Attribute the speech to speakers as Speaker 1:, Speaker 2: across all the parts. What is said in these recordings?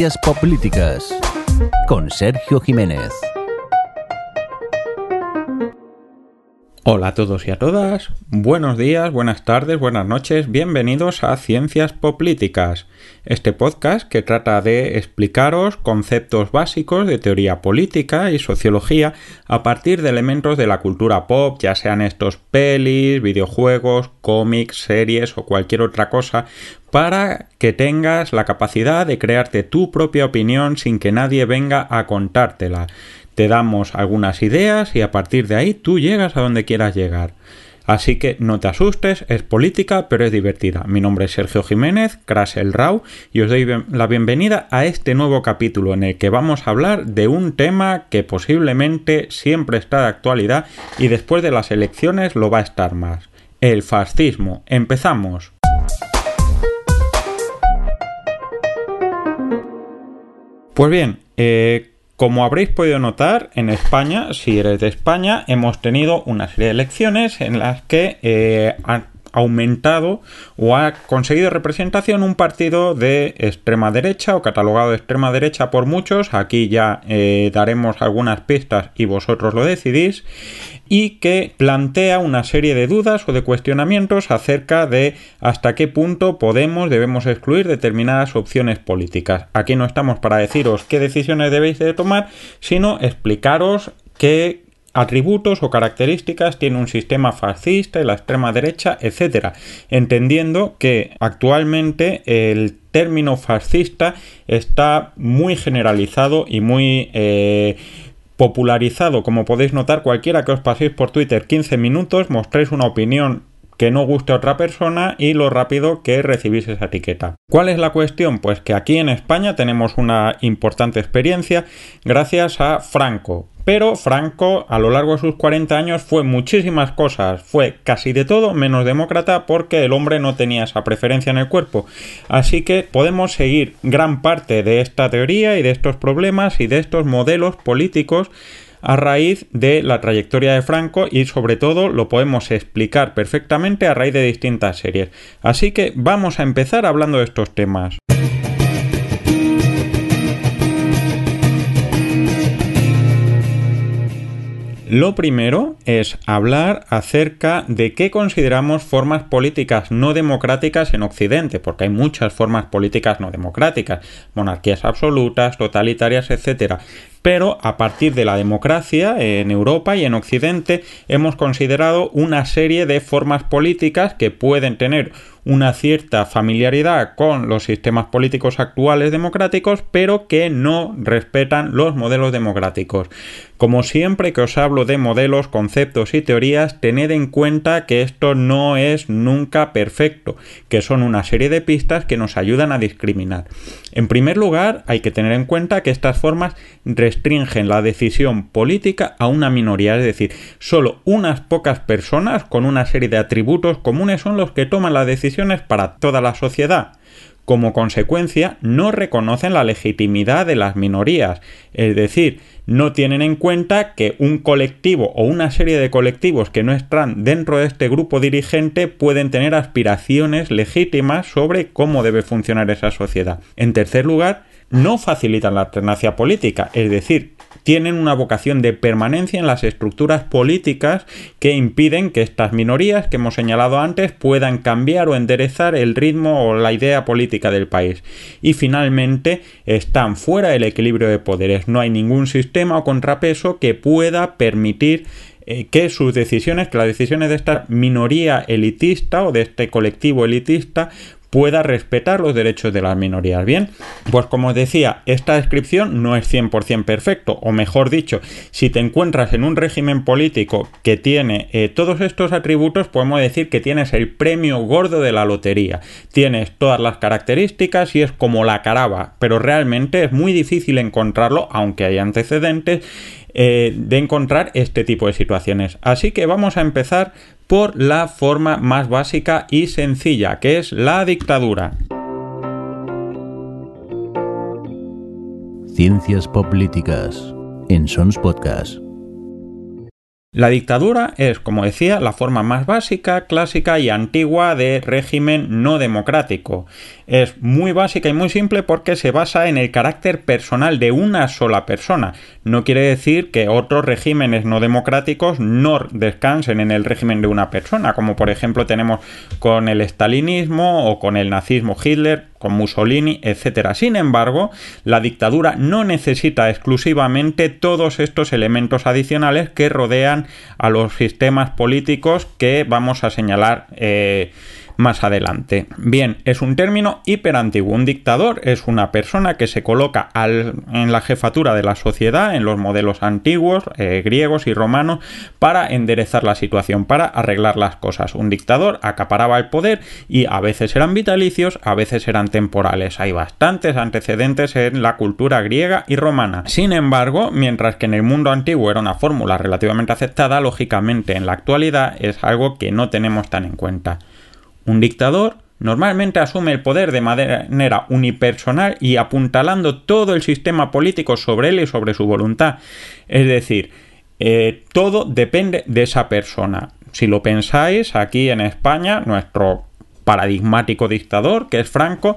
Speaker 1: Ciencias Políticas con Sergio Jiménez.
Speaker 2: Hola a todos y a todas, buenos días, buenas tardes, buenas noches, bienvenidos a Ciencias Políticas, este podcast que trata de explicaros conceptos básicos de teoría política y sociología a partir de elementos de la cultura pop, ya sean estos pelis, videojuegos, cómics, series o cualquier otra cosa, para que tengas la capacidad de crearte tu propia opinión sin que nadie venga a contártela te damos algunas ideas y a partir de ahí tú llegas a donde quieras llegar. Así que no te asustes, es política, pero es divertida. Mi nombre es Sergio Jiménez, Crash el Rau, y os doy la bienvenida a este nuevo capítulo en el que vamos a hablar de un tema que posiblemente siempre está de actualidad y después de las elecciones lo va a estar más. El fascismo. Empezamos. Pues bien, eh, como habréis podido notar, en España, si eres de España, hemos tenido una serie de elecciones en las que eh, aumentado o ha conseguido representación un partido de extrema derecha o catalogado de extrema derecha por muchos. Aquí ya eh, daremos algunas pistas y vosotros lo decidís y que plantea una serie de dudas o de cuestionamientos acerca de hasta qué punto podemos, debemos excluir determinadas opciones políticas. Aquí no estamos para deciros qué decisiones debéis de tomar, sino explicaros qué atributos o características tiene un sistema fascista y la extrema derecha, etcétera, entendiendo que actualmente el término fascista está muy generalizado y muy eh, popularizado, como podéis notar, cualquiera que os paséis por Twitter 15 minutos, mostréis una opinión que no guste a otra persona y lo rápido que recibís esa etiqueta. ¿Cuál es la cuestión? Pues que aquí en España tenemos una importante experiencia gracias a Franco, pero Franco, a lo largo de sus 40 años, fue muchísimas cosas. Fue casi de todo menos demócrata porque el hombre no tenía esa preferencia en el cuerpo. Así que podemos seguir gran parte de esta teoría y de estos problemas y de estos modelos políticos a raíz de la trayectoria de Franco y sobre todo lo podemos explicar perfectamente a raíz de distintas series. Así que vamos a empezar hablando de estos temas. Lo primero es hablar acerca de qué consideramos formas políticas no democráticas en Occidente, porque hay muchas formas políticas no democráticas, monarquías absolutas, totalitarias, etc. Pero a partir de la democracia en Europa y en Occidente hemos considerado una serie de formas políticas que pueden tener una cierta familiaridad con los sistemas políticos actuales democráticos, pero que no respetan los modelos democráticos. Como siempre que os hablo de modelos, conceptos y teorías, tened en cuenta que esto no es nunca perfecto, que son una serie de pistas que nos ayudan a discriminar. En primer lugar, hay que tener en cuenta que estas formas restringen la decisión política a una minoría, es decir, solo unas pocas personas con una serie de atributos comunes son los que toman las decisiones para toda la sociedad. Como consecuencia, no reconocen la legitimidad de las minorías, es decir, no tienen en cuenta que un colectivo o una serie de colectivos que no están dentro de este grupo dirigente pueden tener aspiraciones legítimas sobre cómo debe funcionar esa sociedad. En tercer lugar, no facilitan la alternancia política, es decir, tienen una vocación de permanencia en las estructuras políticas que impiden que estas minorías que hemos señalado antes puedan cambiar o enderezar el ritmo o la idea política del país. Y finalmente están fuera del equilibrio de poderes. No hay ningún sistema o contrapeso que pueda permitir eh, que sus decisiones, que las decisiones de esta minoría elitista o de este colectivo elitista pueda respetar los derechos de las minorías. Bien, pues como os decía, esta descripción no es 100% perfecto, o mejor dicho, si te encuentras en un régimen político que tiene eh, todos estos atributos, podemos decir que tienes el premio gordo de la lotería. Tienes todas las características y es como la caraba, pero realmente es muy difícil encontrarlo, aunque hay antecedentes, eh, de encontrar este tipo de situaciones. Así que vamos a empezar por la forma más básica y sencilla, que es la dictadura.
Speaker 1: Ciencias Políticas en Sons Podcast.
Speaker 2: La dictadura es, como decía, la forma más básica, clásica y antigua de régimen no democrático. Es muy básica y muy simple porque se basa en el carácter personal de una sola persona. No quiere decir que otros regímenes no democráticos no descansen en el régimen de una persona, como por ejemplo tenemos con el stalinismo o con el nazismo Hitler, con Mussolini, etc. Sin embargo, la dictadura no necesita exclusivamente todos estos elementos adicionales que rodean a los sistemas políticos que vamos a señalar eh, más adelante. Bien, es un término hiperantiguo. Un dictador es una persona que se coloca en la jefatura de la sociedad, en los modelos antiguos, eh, griegos y romanos, para enderezar la situación, para arreglar las cosas. Un dictador acaparaba el poder y a veces eran vitalicios, a veces eran temporales. Hay bastantes antecedentes en la cultura griega y romana. Sin embargo, mientras que en el mundo antiguo era una fórmula relativamente aceptada, lógicamente en la actualidad es algo que no tenemos tan en cuenta. Un dictador normalmente asume el poder de manera unipersonal y apuntalando todo el sistema político sobre él y sobre su voluntad. Es decir, eh, todo depende de esa persona. Si lo pensáis, aquí en España, nuestro paradigmático dictador, que es Franco,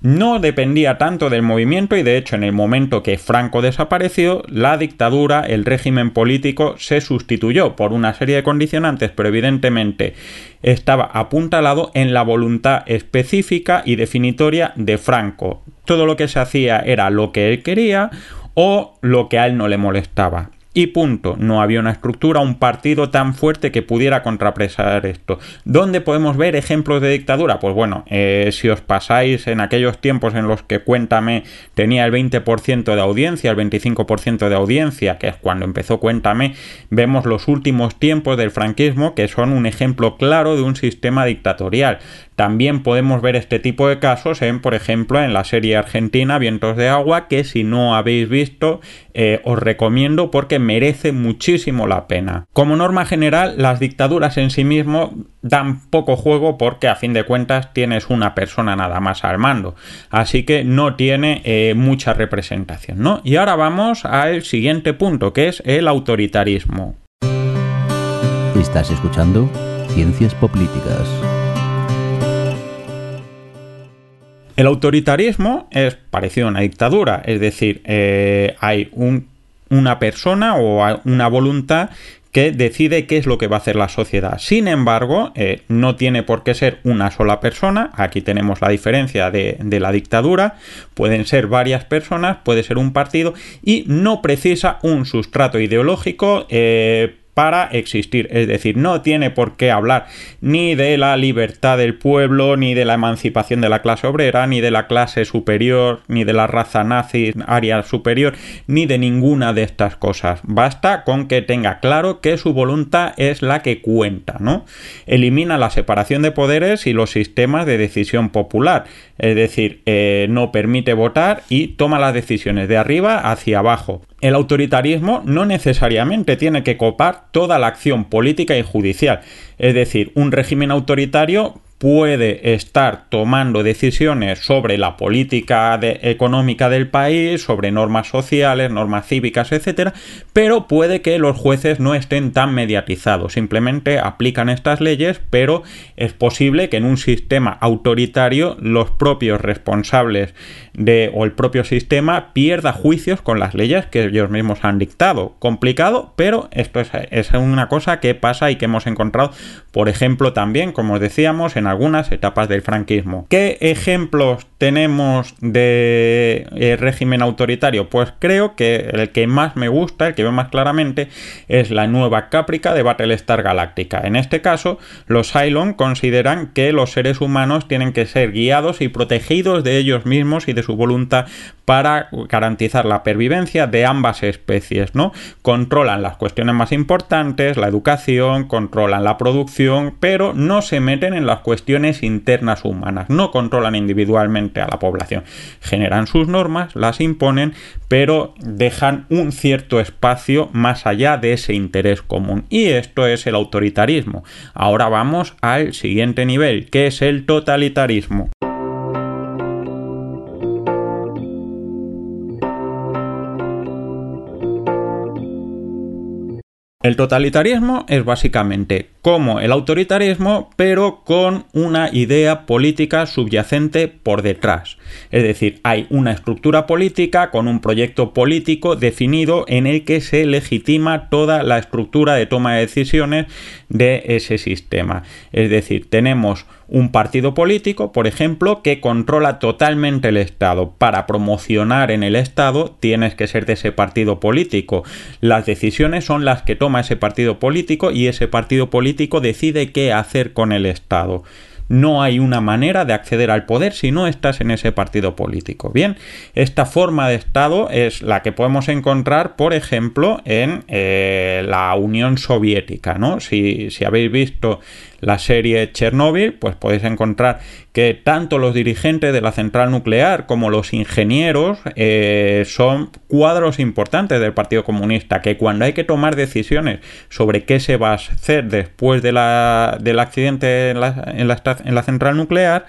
Speaker 2: no dependía tanto del movimiento y de hecho en el momento que Franco desapareció, la dictadura, el régimen político se sustituyó por una serie de condicionantes, pero evidentemente estaba apuntalado en la voluntad específica y definitoria de Franco. Todo lo que se hacía era lo que él quería o lo que a él no le molestaba. Y punto. No había una estructura, un partido tan fuerte que pudiera contrapresar esto. ¿Dónde podemos ver ejemplos de dictadura? Pues bueno, eh, si os pasáis en aquellos tiempos en los que Cuéntame tenía el 20% de audiencia, el 25% de audiencia, que es cuando empezó Cuéntame, vemos los últimos tiempos del franquismo que son un ejemplo claro de un sistema dictatorial. También podemos ver este tipo de casos en, por ejemplo, en la serie argentina Vientos de Agua, que si no habéis visto, eh, os recomiendo porque merece muchísimo la pena. Como norma general, las dictaduras en sí mismo dan poco juego porque a fin de cuentas tienes una persona nada más al mando. Así que no tiene eh, mucha representación, ¿no? Y ahora vamos al siguiente punto, que es el autoritarismo.
Speaker 1: Estás escuchando Ciencias Políticas.
Speaker 2: El autoritarismo es parecido a una dictadura, es decir, eh, hay una persona o una voluntad que decide qué es lo que va a hacer la sociedad. Sin embargo, eh, no tiene por qué ser una sola persona. Aquí tenemos la diferencia de, la dictadura. Pueden ser varias personas, puede ser un partido y no precisa un sustrato ideológico. Eh, para existir. Es decir, no tiene por qué hablar ni de la libertad del pueblo, ni de la emancipación de la clase obrera, ni de la clase superior, ni de la raza nazi, área superior, ni de ninguna de estas cosas. Basta con que tenga claro que su voluntad es la que cuenta, ¿no? Elimina la separación de poderes y los sistemas de decisión popular. Es decir, eh, no permite votar y toma las decisiones de arriba hacia abajo. El autoritarismo no necesariamente tiene que copar toda la acción política y judicial. Es decir, un régimen autoritario puede estar tomando decisiones sobre la política económica del país, sobre normas sociales, normas cívicas, etcétera, pero puede que los jueces no estén tan mediatizados, simplemente aplican estas leyes, pero es posible que en un sistema autoritario los propios responsables de o el propio sistema pierda juicios con las leyes que ellos mismos han dictado. Complicado, pero esto es, es una cosa que pasa y que hemos encontrado, por ejemplo, también, como decíamos, en algunas etapas del franquismo. ¿Qué ejemplos tenemos de eh, régimen autoritario? Pues creo que el que más me gusta, el que veo más claramente, es la nueva Caprica de Battlestar Galactica. En este caso, los Cylon consideran que los seres humanos tienen que ser guiados y protegidos de ellos mismos y de su voluntad para garantizar la pervivencia de ambas especies, ¿no? Controlan las cuestiones más importantes, la educación, controlan la producción, pero no se meten en las cuestiones internas humanas, no controlan individualmente a la población. Generan sus normas, las imponen, pero dejan un cierto espacio más allá de ese interés común. Y esto es el autoritarismo. Ahora vamos al siguiente nivel, que es el totalitarismo. El totalitarismo es básicamente como el autoritarismo, pero con una idea política subyacente por detrás. Es decir, hay una estructura política con un proyecto político definido en el que se legitima toda la estructura de toma de decisiones de ese sistema. Es decir, tenemos un partido político, por ejemplo, que controla totalmente el Estado. Para promocionar en el Estado tienes que ser de ese partido político. Las decisiones son las que toma ese partido político y ese partido político decide qué hacer con el Estado no hay una manera de acceder al poder si no estás en ese partido político. Bien, esta forma de Estado es la que podemos encontrar, por ejemplo, en eh, la Unión Soviética, ¿no? Si, si habéis visto la serie Chernobyl, pues podéis encontrar que tanto los dirigentes de la central nuclear como los ingenieros eh, son cuadros importantes del Partido Comunista, que cuando hay que tomar decisiones sobre qué se va a hacer después de la, del accidente en la, en la central nuclear,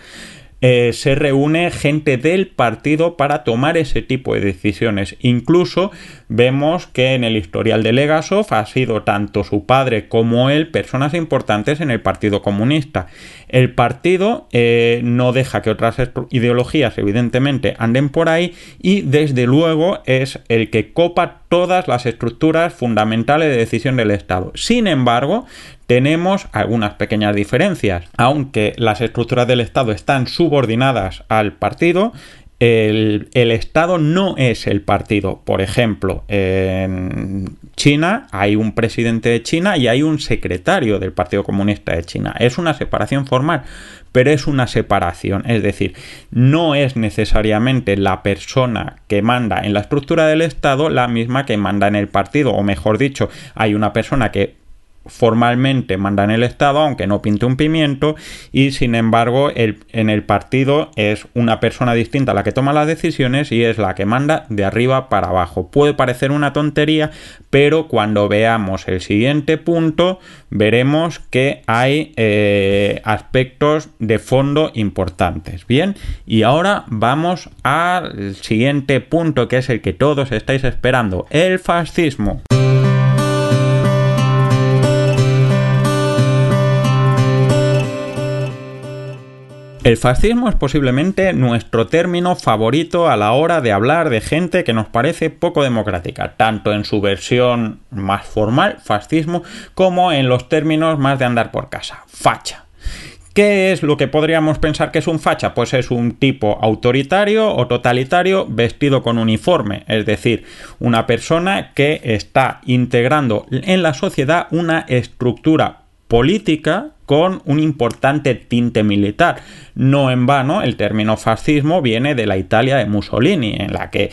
Speaker 2: eh, se reúne gente del partido para tomar ese tipo de decisiones. Incluso vemos que en el historial de Legasov ha sido tanto su padre como él personas importantes en el Partido Comunista. El partido eh, no deja que otras ideologías evidentemente anden por ahí y desde luego es el que copa todas las estructuras fundamentales de decisión del Estado. Sin embargo, tenemos algunas pequeñas diferencias. Aunque las estructuras del Estado están subordinadas al partido, el, Estado no es el partido. Por ejemplo, en China hay un presidente de China y hay un secretario del Partido Comunista de China. Es una separación formal, pero es una separación. Es decir, no es necesariamente la persona que manda en la estructura del Estado la misma que manda en el partido. O mejor dicho, hay una persona que formalmente manda en el Estado, aunque no pinte un pimiento, y sin embargo en el partido es una persona distinta la que toma las decisiones y es la que manda de arriba para abajo. Puede parecer una tontería, pero cuando veamos el siguiente punto veremos que hay eh, aspectos de fondo importantes. Bien, y ahora vamos al siguiente punto que es el que todos estáis esperando, el fascismo. El fascismo es posiblemente nuestro término favorito a la hora de hablar de gente que nos parece poco democrática, tanto en su versión más formal, fascismo, como en los términos más de andar por casa, facha. ¿Qué es lo que podríamos pensar que es un facha? Pues es un tipo autoritario o totalitario vestido con uniforme, es decir, una persona que está integrando en la sociedad una estructura política con un importante tinte militar. No en vano, el término fascismo viene de la Italia de Mussolini, en la que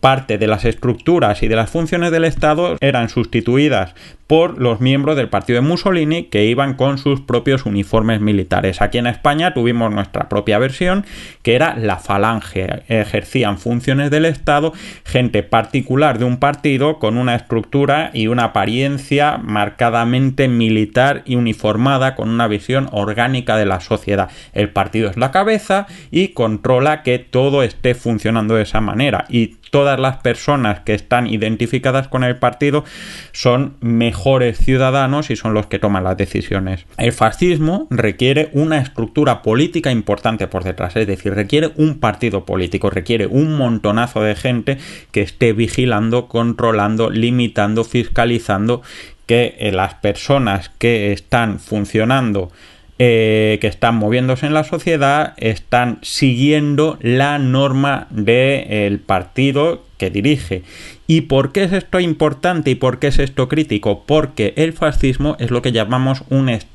Speaker 2: parte de las estructuras y de las funciones del Estado eran sustituidas por los miembros del partido de Mussolini que iban con sus propios uniformes militares. Aquí en España tuvimos nuestra propia versión, que era la falange. Ejercían funciones del Estado gente particular de un partido con una estructura y una apariencia marcadamente militar y uniformada con una visión orgánica de la sociedad. El partido es la cabeza y controla que todo esté funcionando de esa manera y todas las personas que están identificadas con el partido son mejores ciudadanos y son los que toman las decisiones. El fascismo requiere una estructura política importante por detrás, es decir, requiere un partido político, requiere un montonazo de gente que esté vigilando, controlando, limitando, fiscalizando que eh, las personas que están funcionando eh, que están moviéndose en la sociedad están siguiendo la norma del partido que dirige. ¿Y por qué es esto importante y por qué es esto crítico? Porque el fascismo es lo que llamamos un estado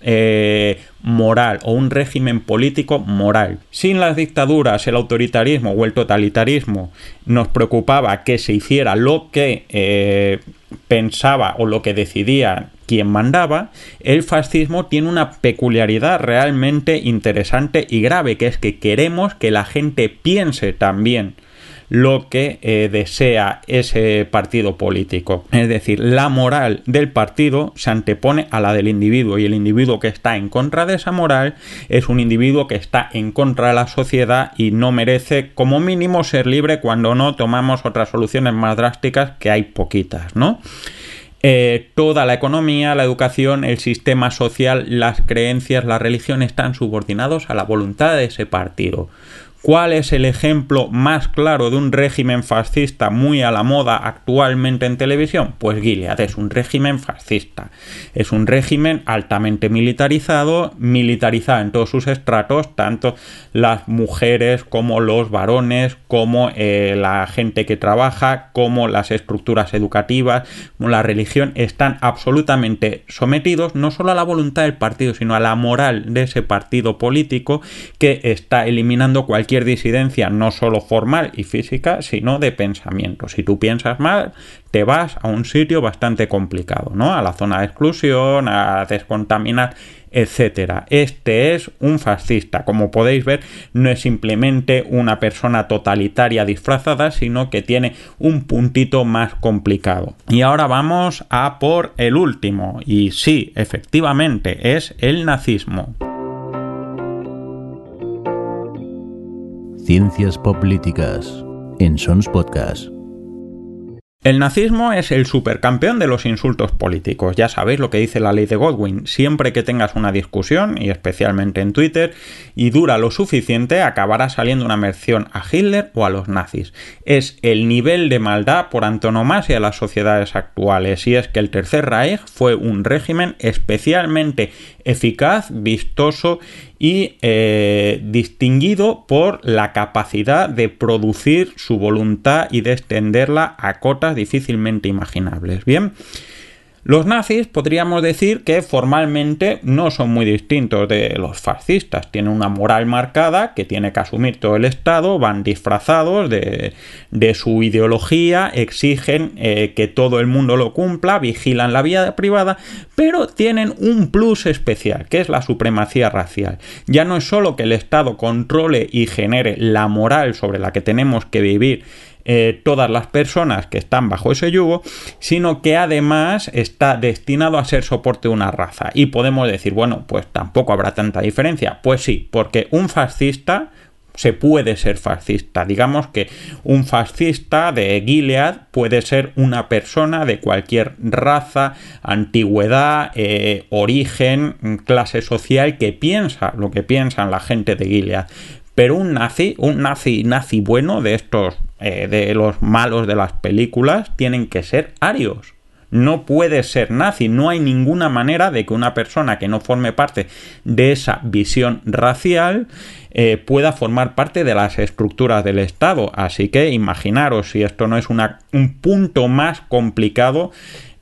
Speaker 2: eh, moral o un régimen político moral. Sin las dictaduras, el autoritarismo o el totalitarismo nos preocupaba que se hiciera lo que eh, pensaba o lo que decidía quien mandaba, el fascismo tiene una peculiaridad realmente interesante y grave, que es que queremos que la gente piense también lo que eh, desea ese partido político. Es decir, la moral del partido se antepone a la del individuo y el individuo que está en contra de esa moral es un individuo que está en contra de la sociedad y no merece como mínimo ser libre cuando no tomamos otras soluciones más drásticas que hay poquitas, ¿no? eh, toda la economía, la educación, el sistema social, las creencias, la religión están subordinados a la voluntad de ese partido. ¿Cuál es el ejemplo más claro de un régimen fascista muy a la moda actualmente en televisión? Pues Gilead es un régimen fascista. Es un régimen altamente militarizado, militarizado en todos sus estratos, tanto las mujeres como los varones, como eh, la gente que trabaja, como las estructuras educativas, como la religión, están absolutamente sometidos no solo a la voluntad del partido, sino a la moral de ese partido político que está eliminando cualquier disidencia, no solo formal y física, sino de pensamiento. Si tú piensas mal, te vas a un sitio bastante complicado, ¿no? A la zona de exclusión, a descontaminar, etcétera. Este es un fascista. Como podéis ver, no es simplemente una persona totalitaria disfrazada, sino que tiene un puntito más complicado. Y ahora vamos a por el último. Y sí, efectivamente, es el nazismo.
Speaker 1: Ciencias Políticas en Sons Podcast.
Speaker 2: El nazismo es el supercampeón de los insultos políticos. Ya sabéis lo que dice la ley de Godwin. Siempre que tengas una discusión, y especialmente en Twitter, y dura lo suficiente, acabará saliendo una mención a Hitler o a los nazis. Es el nivel de maldad por antonomasia de las sociedades actuales. Y es que el Tercer Reich fue un régimen especialmente eficaz, vistoso y eh, distinguido por la capacidad de producir su voluntad y de extenderla a cotas difícilmente imaginables. Bien, los nazis podríamos decir que formalmente no son muy distintos de los fascistas. Tienen una moral marcada que tiene que asumir todo el Estado, van disfrazados de, su ideología, exigen eh, que todo el mundo lo cumpla, vigilan la vida privada, pero tienen un plus especial, que es la supremacía racial. Ya no es solo que el Estado controle y genere la moral sobre la que tenemos que vivir eh, todas las personas que están bajo ese yugo, sino que además está destinado a ser soporte de una raza. Y podemos decir, bueno, pues tampoco habrá tanta diferencia. Pues sí, porque un fascista se puede ser fascista. Digamos que un fascista de Gilead puede ser una persona de cualquier raza, antigüedad, eh, origen, clase social que piensa lo que piensan la gente de Gilead. Pero un nazi, un nazi, nazi bueno de estos, eh, de los malos de las películas, tienen que ser arios. No puede ser nazi, no hay ninguna manera de que una persona que no forme parte de esa visión racial eh, pueda formar parte de las estructuras del Estado. Así que imaginaros si esto no es un punto más complicado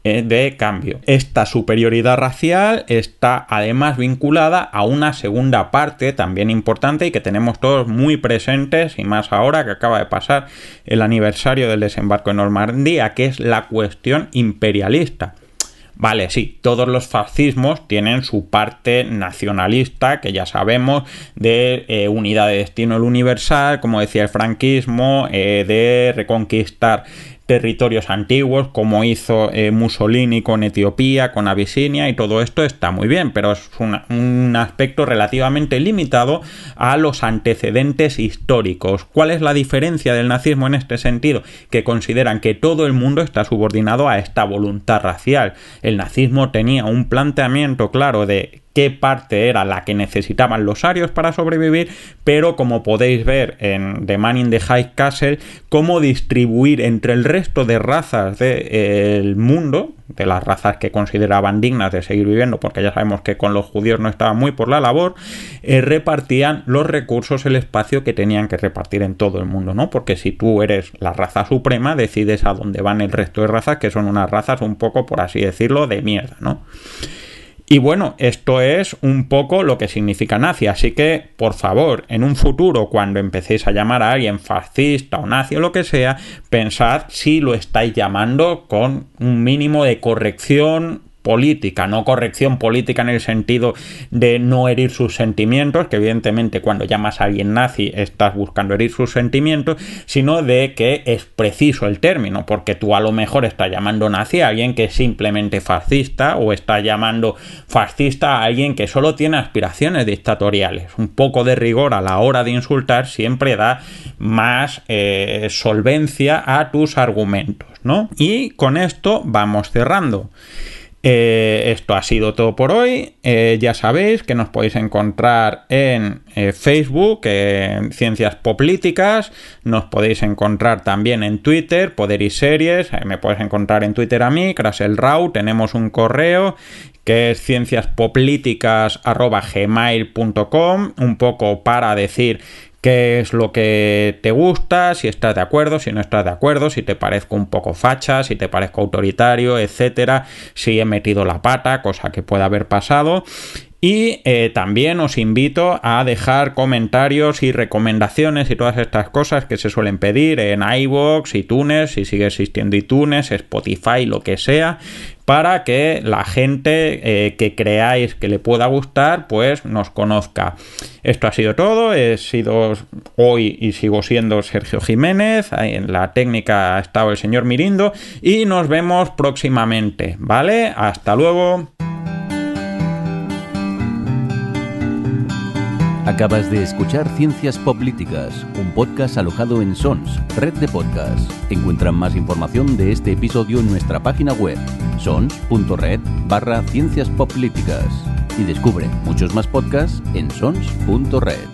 Speaker 2: de cambio. Esta superioridad racial está además vinculada a una segunda parte también importante y que tenemos todos muy presentes y más ahora que acaba de pasar el aniversario del desembarco en Normandía, que es la cuestión imperialista. Vale, sí, todos los fascismos tienen su parte nacionalista, que ya sabemos, de eh, unidad de destino el universal, como decía el franquismo, eh, de reconquistar territorios antiguos, como hizo eh, Mussolini con Etiopía, con Abisinia, y todo esto está muy bien, pero es un aspecto relativamente limitado a los antecedentes históricos. ¿Cuál es la diferencia del nazismo en este sentido? Que consideran que todo el mundo está subordinado a esta voluntad racial. El nazismo tenía un planteamiento claro de qué parte era la que necesitaban los arios para sobrevivir, pero como podéis ver en The Man in the High Castle, cómo distribuir entre el resto de razas del mundo, de las razas que consideraban dignas de seguir viviendo, porque ya sabemos que con los judíos no estaban muy por la labor, eh, repartían los recursos, el espacio que tenían que repartir en todo el mundo, ¿no? Porque si tú eres la raza suprema, decides a dónde van el resto de razas, que son unas razas un poco, por así decirlo, de mierda, ¿no? Y bueno, esto es un poco lo que significa nazi, así que por favor, en un futuro, cuando empecéis a llamar a alguien fascista o nazi o lo que sea, pensad si lo estáis llamando con un mínimo de corrección política, no corrección política en el sentido de no herir sus sentimientos, que evidentemente cuando llamas a alguien nazi estás buscando herir sus sentimientos, sino de que es preciso el término, porque tú a lo mejor estás llamando nazi a alguien que es simplemente fascista o estás llamando fascista a alguien que solo tiene aspiraciones dictatoriales. Un poco de rigor a la hora de insultar siempre da más eh, solvencia a tus argumentos, ¿no? Y con esto vamos cerrando. Eh, esto ha sido todo por hoy. Eh, ya sabéis que nos podéis encontrar en eh, Facebook, en Ciencias Políticas. Nos podéis encontrar también en Twitter, Poder y Series. me podéis encontrar en Twitter a mí, Crasel Rau. Tenemos un correo que es cienciaspoliticas.gmail.com, un poco para decir qué es lo que te gusta, si estás de acuerdo, si no estás de acuerdo, si te parezco un poco facha, si te parezco autoritario, etcétera, si he metido la pata, cosa que puede haber pasado. Y eh, también os invito a dejar comentarios y recomendaciones y todas estas cosas que se suelen pedir en iVoox, iTunes, si sigue existiendo iTunes, Spotify, lo que sea, para que la gente eh, que creáis que le pueda gustar, pues nos conozca. Esto ha sido todo. He sido hoy y sigo siendo Sergio Jiménez. En la técnica ha estado el señor Mirindo. Y nos vemos próximamente. ¿Vale? Hasta luego.
Speaker 1: Acabas de escuchar Ciencias Políticas, un podcast alojado en Sons, red de podcasts. Encuentran más información de este episodio en nuestra página web, sons.red barra ciencias políticas. Y descubre muchos más podcasts en sons.red.